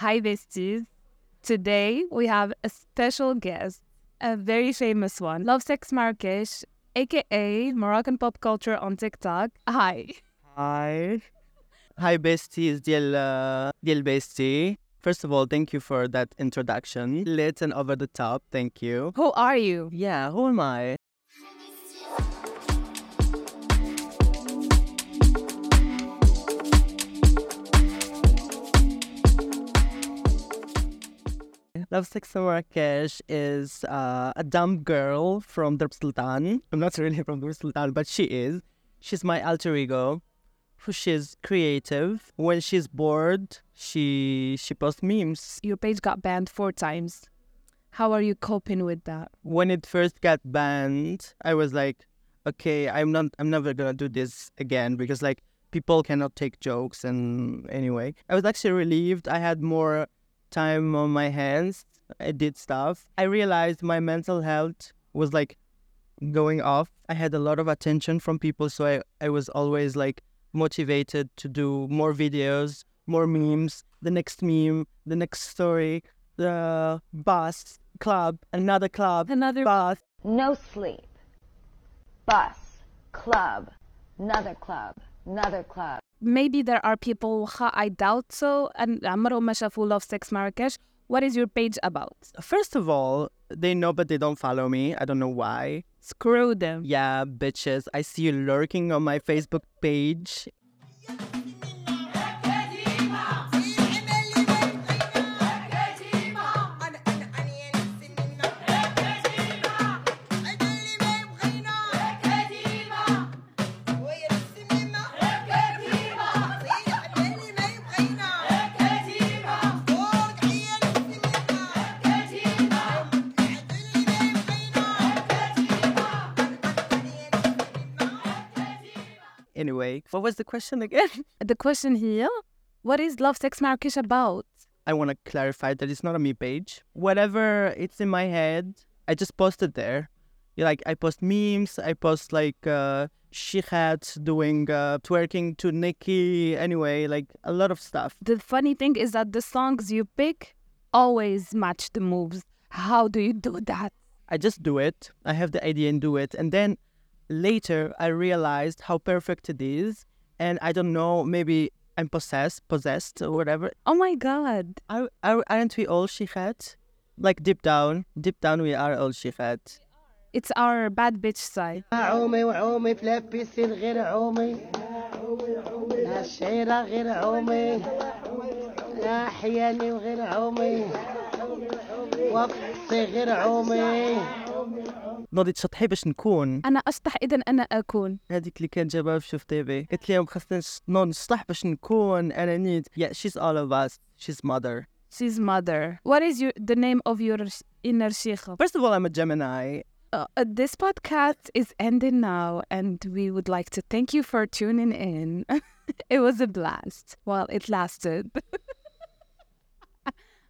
Hi, besties. Today we have a special guest, a very famous one, Love Sex Marrakesh, aka Moroccan pop culture on TikTok. Hi. Hi. Hi, besties, dear, uh, bestie. First of all, thank you for that introduction. Lit and over the top. Thank you. Who are you? Yeah, who am I? Love Sex in Marrakesh is uh, a dumb girl from Darb Sultan. I'm not really from Darb Sultan, but she is. She's my alter ego. She's creative. When she's bored, she she posts memes. Your page got banned four times. How are you coping with that? When it first got banned, I was like, okay, I'm not I'm never gonna do this again because like people cannot take jokes and anyway. I was actually relieved. I had more time on my hands. I did stuff. I realized my mental health was like going off. I had a lot of attention from people, so I, I was always like motivated to do more videos, more memes, the next meme, the next story, the bus, club, another club, Another bus. no sleep, bus, club, another club, another club maybe there are people ها, I doubt so and عمرهم ما شافوا Love Sex Marrakesh. What is your page about? First of all, they know but they don't follow me. I don't know why. Screw them. Yeah, bitches. I see you lurking on my Facebook page. Anyway, what was the question again? The question here, what is Love Sex Marrakesh about? I want to clarify that it's not a me page. Whatever it's in my head, I just post it there. Like I post memes, I post like uh Shikhat doing uh twerking to Nicki, anyway, like a lot of stuff. The funny thing is that the songs you pick always match the moves. How do you do that? I just do it. I have the idea and do it. And then later I realized how perfect it is. And I don't know, maybe I'm possessed, possessed or whatever. Oh my god. Are, are, aren't we all Shikhat? Like deep down, deep down we are all Shikhat. It's our bad bitch side. عومي وعومي في لابسين غير عومي الشعيرة غير عومي يا حياني وغير عومي وقصي غير عومي نوضي تشطحي باش نكون أنا أشطح إذا أنا أكون. هذيك اللي كانت جابها في شوف تيفي قالت لهم خاصنا نش- نوض نشطح باش نكون انا نيت yeah she's all of us she's mother She's mother. What is your the name of your sh- inner sheikha? first of all I'm a Gemini Uh, uh, this podcast is ending now, and we would like to thank you for tuning in. it was a blast while it lasted.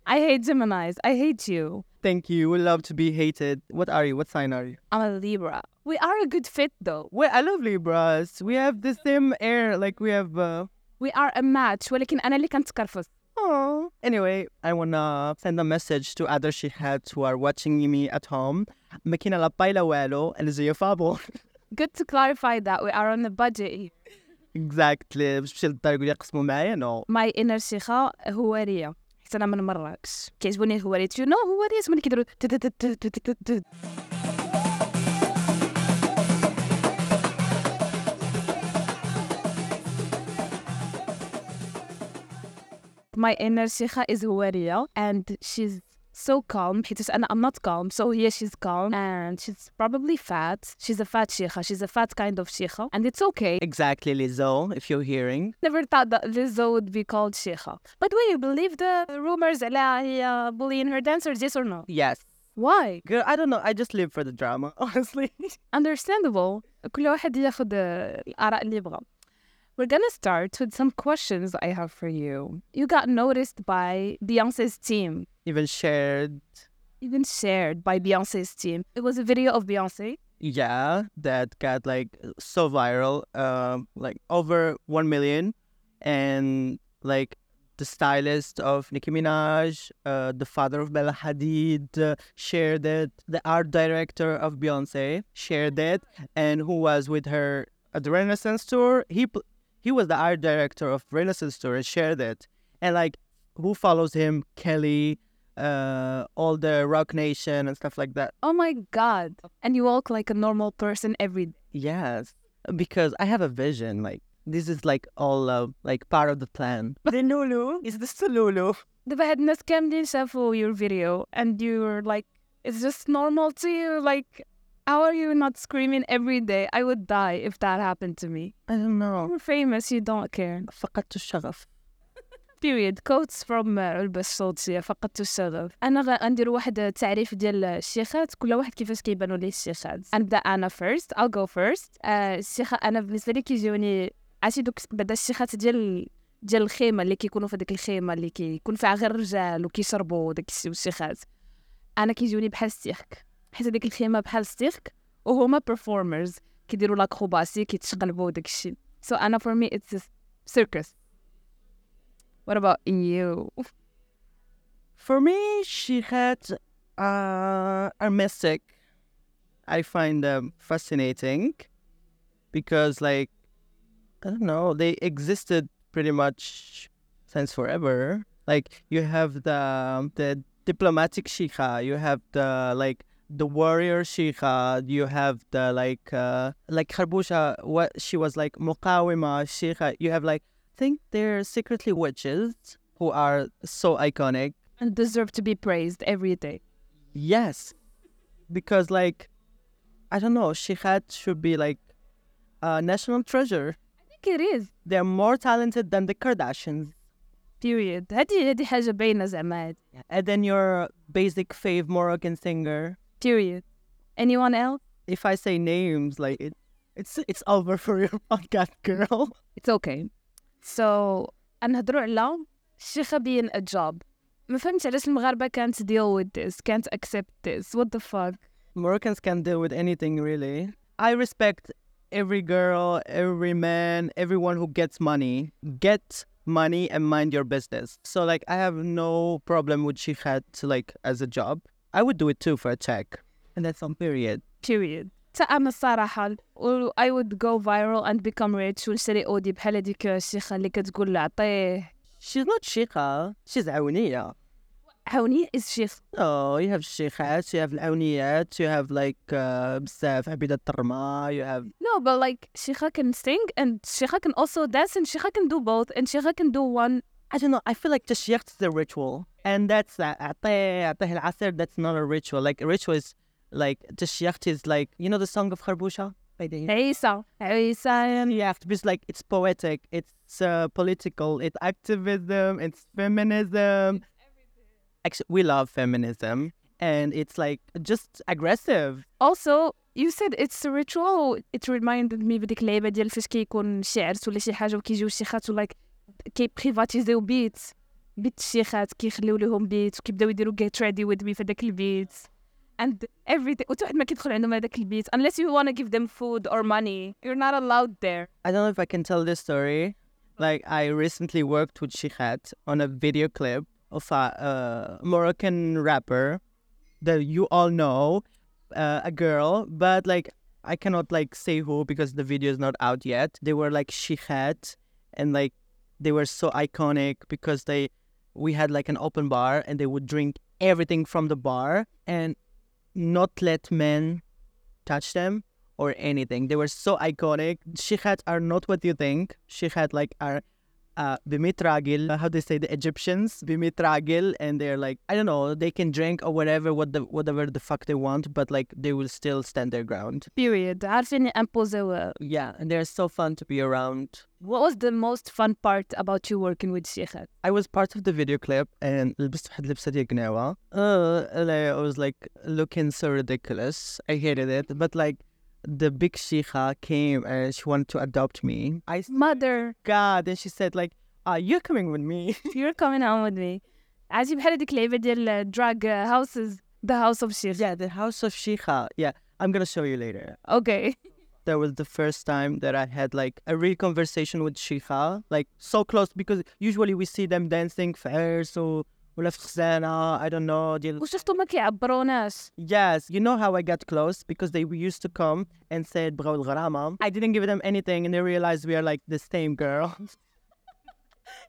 I hate Geminis. I hate you. thank you we love to be hated what are you what sign are you I'm a Libra. We are a good fit, though. Well, I love Libras. We have the same air, like we have. Uh... We are a match. ولكن أنا اللي كنت كرفس. Oh. Anyway, I wanna send a message to other shiheads who are watching me at home. ما كاينة لا بايلا والو اللي زي فابو. Good to clarify that we are on a budget here. exactly. باش تمشي للدار يقول لي قسموا معايا no. My inner شيخة هوارية. حيت أنا من مراكش. كيعجبوني الهواريات. You know هواريات ملي كيديروا تت- تت- تت- تت- تت- تت. My inner شيخة is هوارية and she's so calm حيت أنا I'm not calm so here she's calm and she's probably fat she's a fat شيخة she's a fat kind of شيخة and it's okay Exactly, Lizzo, if you're hearing. never thought that Lizzo would be called شيخة but do you believe the rumors على هي bullying her dancers yes or no Yes. why Girl, I don't know. I just live for the drama, honestly. understandable كل واحد ياخد الآراء اللي يبغى We're gonna start with some questions I have for you. You got noticed by Beyonce's team, Even shared, even shared by Beyonce's team. It was a video of Beyonce. yeah, that got like so viral, um, like over 1 million. And like the stylist of Nicki Minaj, uh, the father of Bella Hadid uh, shared it. The art director of Beyonce shared it, and who was with her at the Renaissance tour. He pl- he was the art director of Renaissance tour and shared it. And like, who follows him? Kelly, uh, all the Roc Nation and stuff like that. Oh my God. And you walk like a normal person every day. Yes, because I have a vision. Like, this is like all uh, like part of the plan. The Lulu is the Lulu. De behendes kende for your video and you were like, it's just normal to you. Like, how are you not screaming every day? I would die if that happened to me. I don't know. You're famous, you don't care. Period quotes from uh, علبة الصوتية فقدت الشغف أنا غندير واحد التعريف ديال الشيخات كل واحد كيفاش كيبانوا ليه الشيخات. غنبدأ أنا first I'll go first. آه الشيخة أنا بالنسبة لي كيجيوني عرفتي دوك بعدا الشيخات ديال ديال الخيمة اللي كيكونوا في ديك الخيمة اللي كيكون فيها غير الرجال وكيشربوا داك الشيء والشيخات. أنا كيجوني بحال السيرك. حيت هذيك الخيمة بحال السيرك وهما performers. كيديروا لاكروباسي كيتشقلبوا داك الشيء. So أنا for me it's circus. What about you? For me, Shihat uh, a mystic. I find them fascinating because, like, I don't know, they existed pretty much since forever. Like, you have the the diplomatic Shikha, you have the like the warrior Shikha, you have the like uh, like Kharbusha, what she was like Muqawima Shikha. You have like think they're secretly witches who are so iconic. And deserve to be praised every day. Yes, because like I don't know, Shikhat should be like a national treasure. I think it is. They're more talented than the Kardashians. Period. هادي هادي حاجة باينة زعما هادي. And then your basic fave Moroccan singer. Period. Anyone else? If I say names, like it, it's it's over for your podcast, girl. It's okay. So نهضروا على الشيخة being a job. ما فهمتش علاش المغاربة can't deal with this, can't accept this. What the fuck? Moroccans can deal with anything, really. I respect every girl, every man, everyone who gets money. Get money and mind your business. So, like, I have no problem with shikhat, like, as a job. I would do it too for a check. And that's on period. Period. تا أنا الصراحة و- I would go viral and become rich ونشتري أودي بحال هذيك الشيخة اللي كتقول عطيه She's not shikha, she's awniya. عاوني is شيخ No, you have shikhat, you have awniyat, you have, like, uh, بزاف عبيدة الرما, you have No, but like Shikha can sing and Shikha can also dance and Shikha can do both and Shikha can do one. I don't know. I feel like tashyiq is a ritual, and that's that. أعطيه أعطيه العصير. That's not a ritual. Like a ritual is like the Shiacht is like you know the song of Kharbusha. Hey, so, hey, so. Yeah, it's like it's poetic, it's uh, political, it's activism, it's feminism. It's Actually, we love feminism, and it's like just aggressive. Also, you said it's a ritual. It reminded me of the بديك اللعيبه ديال to the شي عرس to like keep private الشيخات ولايك كيبريفاتيزيو بيت بيت الشيخات كيخليو لهم keep the يديروا get ready with me for the البيت and everything وحتى واحد ما كيدخل عندهم هذاك البيت unless you want to give them food or money you're not allowed there I don't know if I can tell this story. Like, I recently worked with Shikhat on a video clip of a uh, Moroccan rapper that you all know, uh, a girl, but like, I cannot like say who because the video is not out yet. They were like Shikhat, and like, they were so iconic because they, we had like an open bar and they would drink everything from the bar and not let men touch them or anything. They were so iconic. She had are not what you think. She had like are uh bimitragil, how they say the Egyptians, bimitragil, and they're like I don't know, they can drink or whatever what the whatever the fuck they want, but like they will still stand their ground. period عارفين امبوزيو Yeah, and they're so fun to be around. what was the most fun part about you working with شيخات I was part of the video clip and لبست واحد اللبسة ديال قناوة. Uh, like, I was like looking so ridiculous. I hated it. But like the big shikha came and she wanted to adopt me. I mother God, and she said like, "Are you coming with me?" you're coming home with me عاجب بحال هذيك اللعيبة ديال drug houses the house of شيخ yeah, the house of Shikha. Yeah, I'm gonna show you later. okay that was the first time that I had like a real conversation with Shikha, like so close because usually we see them dancing في عرس و- ولا في خزانة I don't know ديال وشفتوا ما كيعبروناش Yes, you know how I got close because they used to come and said بغاو الغرامة. I didn't give them anything and they realized we are like the same girl.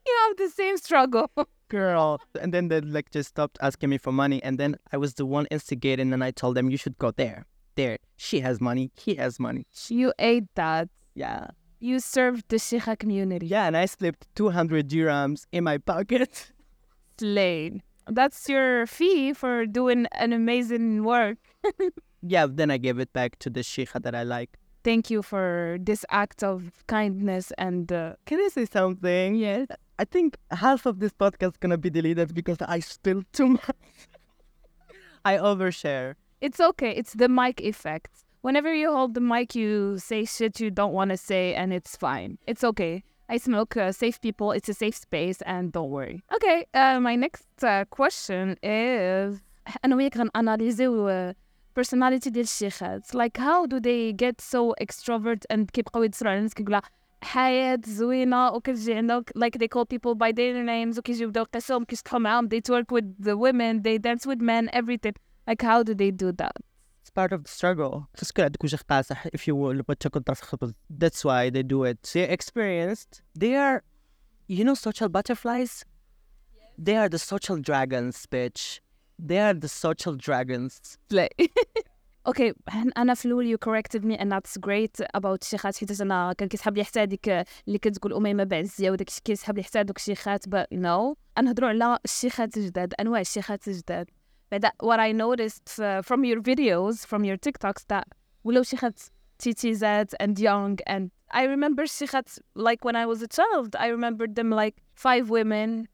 you have the same struggle girl. And then they like just stopped asking me for money and then I was the one instigating and I told them you should go there. There. She has money. He has money. you ate that Yeah. you served the Shikha community Yeah, and I slipped 200 dirhams in my pocket. Slade. That's your fee for doing an amazing work. yeah, then I gave it back to the sheikha that I like. Thank you for this act of kindness and uh, Can I say something? yes. I think half of this podcast is gonna be deleted because I spill too much. I overshare. It's okay. It's the mic effect. Whenever you hold the mic, you say shit you don't want to say, and it's fine. It's okay. I smoke uh, safe people. It's a safe space, and don't worry. Okay. Uh, my next uh, question is أنا وياك غناناليزيو uh, personality ديال الشيخات. Like how do they get so extrovert and كيبقاو يتصلوا على الناس كيقولها حياة زوينة وكتجي عندك like they call people by their names وكيجيو يبداو يقيسوهم كيشطحوا معاهم they twerk with the women they dance with men everything like how do they do that It's part of the struggle. خصك عندك وجه قاصح if you will but تاكل طاس خبز. That's why they do it. They're experienced. They are, you know, social butterflies. They are the social dragons, bitch. They are the social dragons. play. اوكي انا في الاول you corrected me and that's great about الشيخات حيت انا كان كيسحب لي حتى هذيك اللي كتقول اميمه بعزيه وداك الشيء كيسحب لي حتى هذوك الشيخات but no نهضروا على الشيخات الجداد انواع الشيخات الجداد بعدا what I noticed uh, from your videos from your TikToks that ولاو شيخات تيتيزات and young and I remember شيخات like when I was a child I remembered them like five women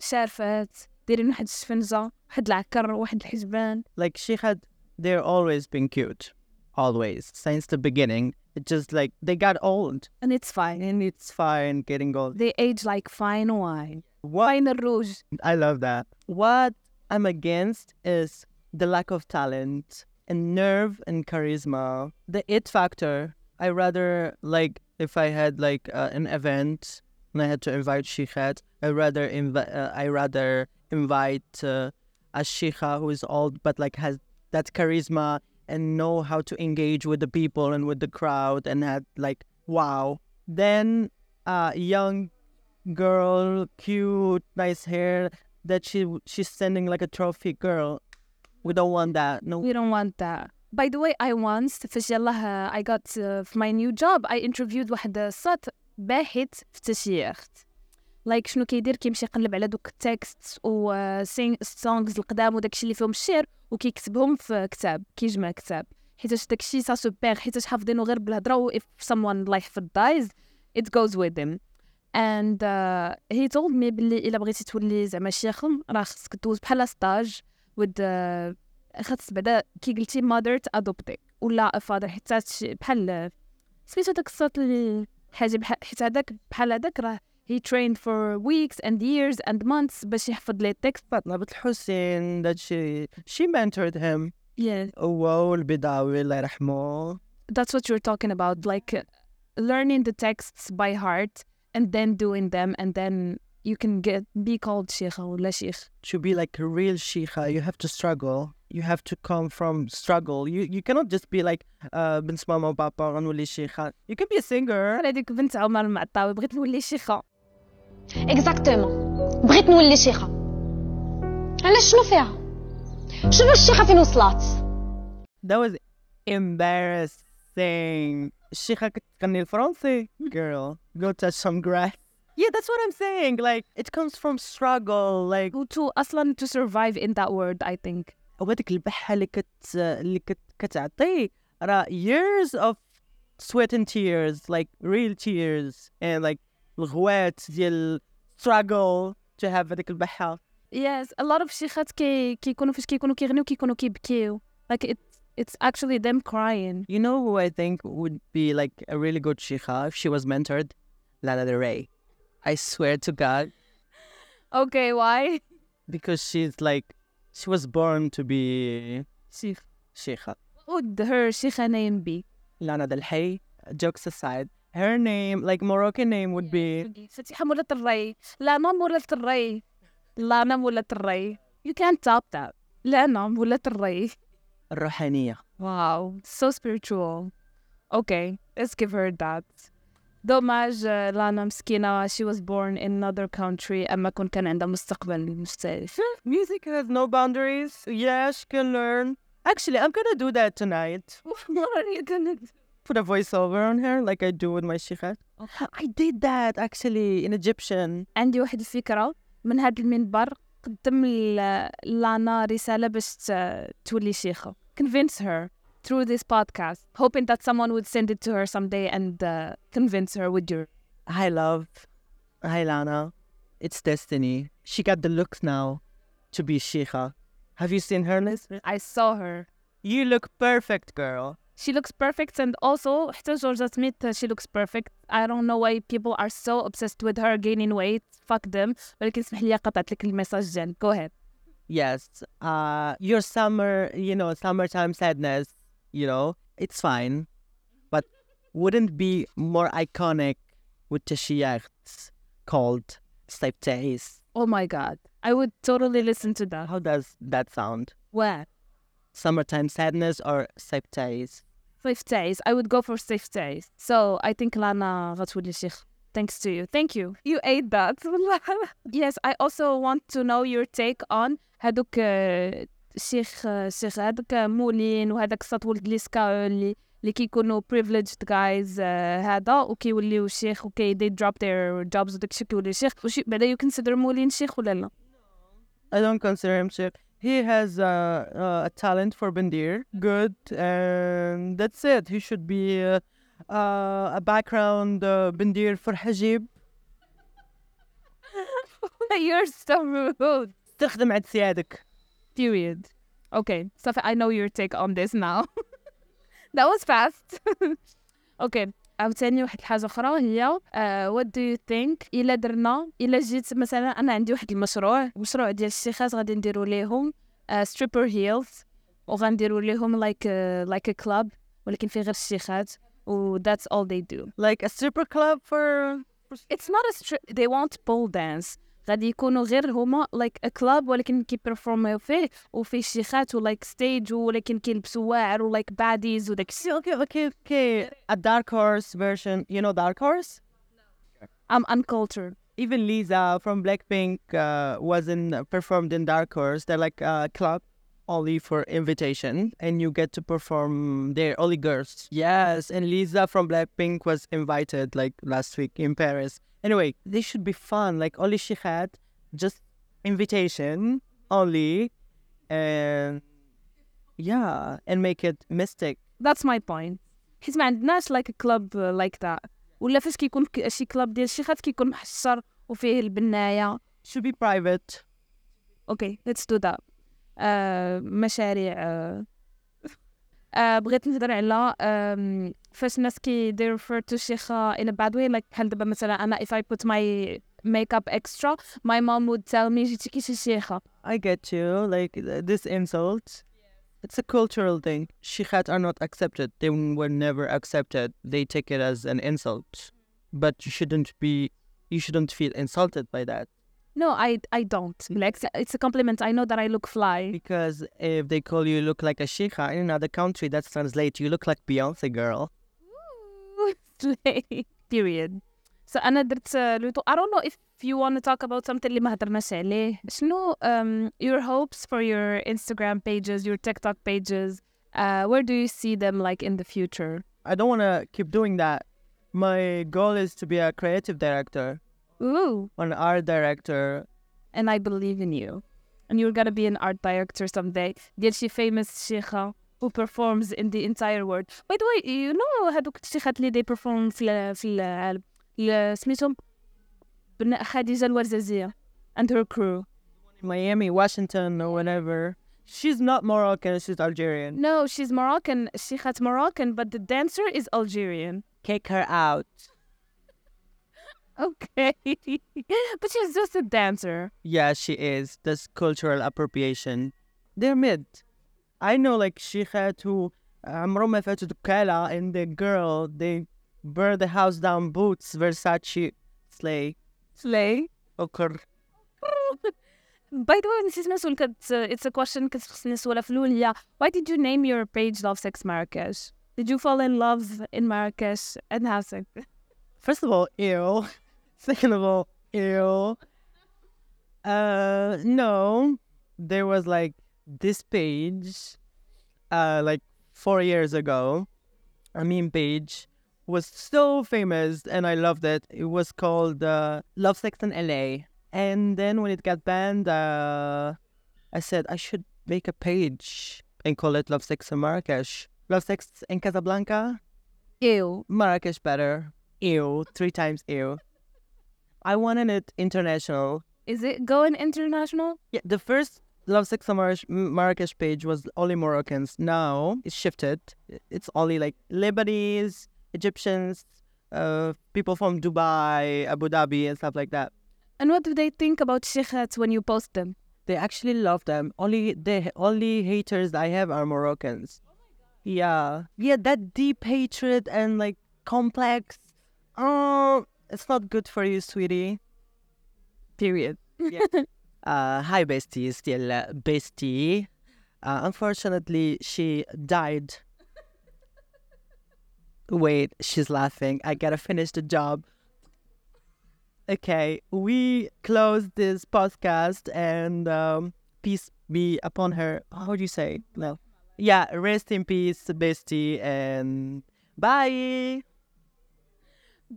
شارفات دايرين واحد الشفنجه واحد العكر واحد الحجبان Like she had, they're always been cute. Always. Since the beginning. It just like, they got old. and it's fine And it's fine getting old. they age like fine wine. What? Wine الروج. I love that. What I'm against is the lack of talent and nerve and charisma. The it factor. I rather like if I had like uh, an event and I had to invite shikhat. I rather invi- uh, I rather invite uh, a shikha who is old but like has that charisma and know how to engage with the people and with the crowd and had like wow. Then a young girl, cute, nice hair, that she she's sending like a trophy girl. We don't want that. No. We don't want that. By the way, I once فاش يلاه I got uh, my new job I interviewed واحد الصوت باحث في التشييخت. لايك شنو كيدير كيمشي يقلب على دوك التكست و سونغز القدام وداكشي اللي فيهم الشعر وكيكتبهم في كتاب كيجمع كتاب حيتاش داكشي سا سوبير حيتاش حافظينو غير بالهضرة و if someone الله يحفظ dies it goes with him and uh, he told me بلي الا بغيتي تولي زعما شيخم راه خصك دوز بحال ستاج with uh, خاص بعدا كي قلتي mother تادوبتي ولا father حتى شي- بحال سميتو داك الصوت اللي حاجه بحال حيت هذاك بحال هذاك راه he trained for weeks and years and months باش يحفظ لي التكست Fatma bint Hussein that she she mentored him. yeah واو البيضاوي الله يرحمه. that's what you're talking about like uh, learning the texts by heart and then doing them and then you can get be called sheikha ولا sheikh To be like a real sheikha, you have to struggle. You have to come from struggle. You you cannot just be like uh بنت ماما وبابا غنولي شيخة. You can be a singer. بحال هذيك بنت عمر المعطاوي بغيت نولي شيخه اكزاكتومون بغيت نولي شيخة علاش شنو فيها شوفوا الشيخة فين وصلت That was embarrassing. الشيخة كتغني الفرنسي. Girl, go touch some grass. Yeah, that's what I'm saying. Like, it comes from struggle. Like, to اصلا to survive in that word I think وهذيك البحة اللي كت اللي كت كتعطي راه years of sweat and tears, like real tears, and like الغوات ديال struggle to have هذيك البحة. yes a lot of شيخات كي كيكونوا فاش كيكونوا كيغنيو كيكونوا كيبكيو like it it's actually them crying. You know who I think would be like a really good Shikha if she was mentored? Lana Del Rey. I swear to God. Okay, why? Because she's like, she was born to be Sheikh. Sheikha. What would her Sheikha name be? Lana Del Rey. Jokes aside, her name, like Moroccan name, would yeah, be Mulat Lana Mulat Rey. Lana Mulat Rey. You can't top that. Lana Mulat Rey. الروحانية. wow so spiritual okay let's give her that دوماج آه، لانا مسكينة she was born in another country أما كون كان عندها مستقبل مختلف Music has no boundaries. Yeah, she can learn. Actually, I'm gonna do that tonight. what are you gonna do Put a voiceover on her like I do with my shikhat. I did that actually in Egyptian. عندي واحد الفكرة من هذا المنبر قدم ل- لانا رسالة باش ت- تولي شيخة convince her through this podcast hoping that someone would send it to her someday and uh, convince her with your Hi, love. Hi, Lana. It's Destiny. She got the looks now to be Shikha. Have you seen her, Liz? I saw her You look perfect, girl. she looks perfect and also حتى جورجا سميث she looks perfect I don't know why people are so obsessed with her gaining weight fuck them ولكن اسمح لي قطعت لك الميساج جان go ahead Yes. Uh, your summer, you know, summertime sadness, you know, it's fine. But wouldn't be more iconic with the called Step Days? Oh my God. I would totally listen to that. How does that sound? Where? Summertime sadness or Step Days? Days. I would go for safe days. So I think Lana Ratoulisir. thanks to you thank you you ate that yes I also want to know your take on هادوك آه، شيخ آه، شيخ هادوك مولين وهذاك السطو الجليسكا اللي اللي كيكونوا privileged guys آه، هذا وكيوليو شيخ وكي they drop their jobs وداكشي كيولي شيخ وش بعدا you consider مولين شيخ ولا لا I don't consider him Sheikh. He has uh, uh, a talent for Bendir. Good. And that's it. He should be uh, آه، a background آه، بندير فر حجيب you're so rude. تخدم عند سيادك. Period. Okay Safi I know your take on this now. That was fast. Okay أو تاني واحد الحاجة أخرى هي uh, what do you think إلا درنا إلا جيت مثلا أنا عندي واحد المشروع مشروع ديال الشيخات غادي نديرو ليهم uh, stripper heels وغنديرو ليهم like a, like a club ولكن في غير الشيخات و that's all they do Like a stripper club for. it's not a stri- they won't pole dance غادي يكونوا غير هما like a club ولكن كيبرفورميو فيه وفيه شيخات و like stage ولكن كيلبسوا واعر و like baddies وداك الشيء Okay, okay, okay. A dark horse version. You know dark horse? I'm uncultured Even Lisa from Blackpink uh, was in performed in Dark Horse. They're like a club only for invitation, and you get to perform there. Only girls. Yes, and Lisa from Blackpink was invited like last week in Paris. Anyway, they should be fun. Like only she had just invitation only, and yeah, and make it mystic. that's my point حيت ما عندناش like a club uh, like that ولا فاش كيكون ك- شي كلاب ديال الشيخات كيكون محشر وفيه البنايه Should be private. اوكي let's do that آه مشاريع آه آه بغيت نهضر على آم، فاش الناس كي they refer to شيخة in a bad way like بحال دابا مثلا انا if I put my makeup extra my mom would tell me جيتي كي شي شيخة I get you. Like th- this insult. It's a cultural thing. Shikhat are not accepted. They w- were never accepted. They take it as an insult. But you shouldn't be. You shouldn't feel insulted by that no I I don't like it's a compliment I know that I look fly because if they call you look like a shikha in another country, that translates you look like Beyonce girl. Slay. period so انا درت آه، لوتو I don't know if you want to talk about something اللي ما هضرناش عليه شنو um, your hopes for your Instagram pages your TikTok pages uh, where do you see them like in the future I don't want to keep doing that. My goal is to be a creative director, ooh an art director. and I believe in you and you're gonna be an art director someday ديال شي famous شيخة who performs in the entire world by the way you know هادوك الشيخات اللي they perform في ال- في العالم ال- سميتهم بن خديجة الورزازية and her crew Miami, Washington, or whatever. She's not Moroccan. She's Algerian. no she's Moroccan شيخة Moroccan but the dancer is Algerian Kick her out. okay but she's just a dancer Yeah, she is. That's cultural appropriation. They're mid. I know like Shikhat who عمرهم ما فاتوا دكالة and the girl they burn the house down boots Versace slay Slay. أوكر By the way, نسيت نسول كنت it's a question كنت خصني نسولها في الأولى. Why did you name your page Love Sex Marrakesh? Did you fall in love in Marrakesh and have sex? First of all, ew. Second of all, ew. Uh, no. There was like this page, uh, like four years ago. A meme page was so famous and I loved it. It was called uh, Love Sex in LA. And then when it got banned, uh, I said I should make a page and call it Love Sex in Marrakesh. Love Sex in Casablanca, Ew. Marrakesh better. Ew, three times ew. I wanted it international. Is it going international? Yeah, the first Love Sex in Mar- Marrakesh page was only Moroccans. Now it's shifted. It's only like Lebanese, Egyptians, uh, people from Dubai, Abu Dhabi, and stuff like that. And what do they think about shikhat when you post them? They actually love them. Only the only haters I have are Moroccans. Yeah, yeah, that deep hatred and like complex. Oh, it's not good for you, sweetie. Period. Uh, hi, bestie, still uh, bestie. Uh, unfortunately, she died. Wait, she's laughing. I gotta finish the job. Okay, we close this podcast and um, peace be upon her. How do you say? Well, yeah, rest in peace, bestie, and bye.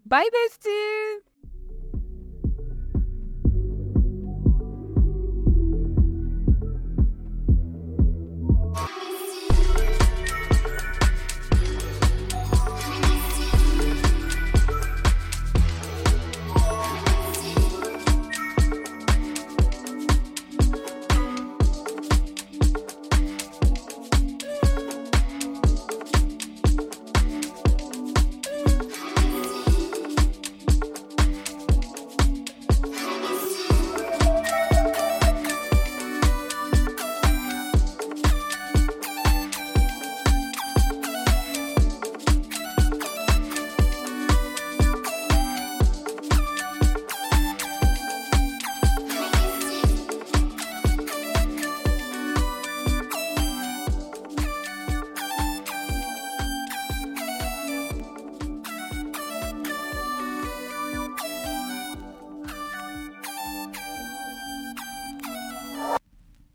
Bye, besties!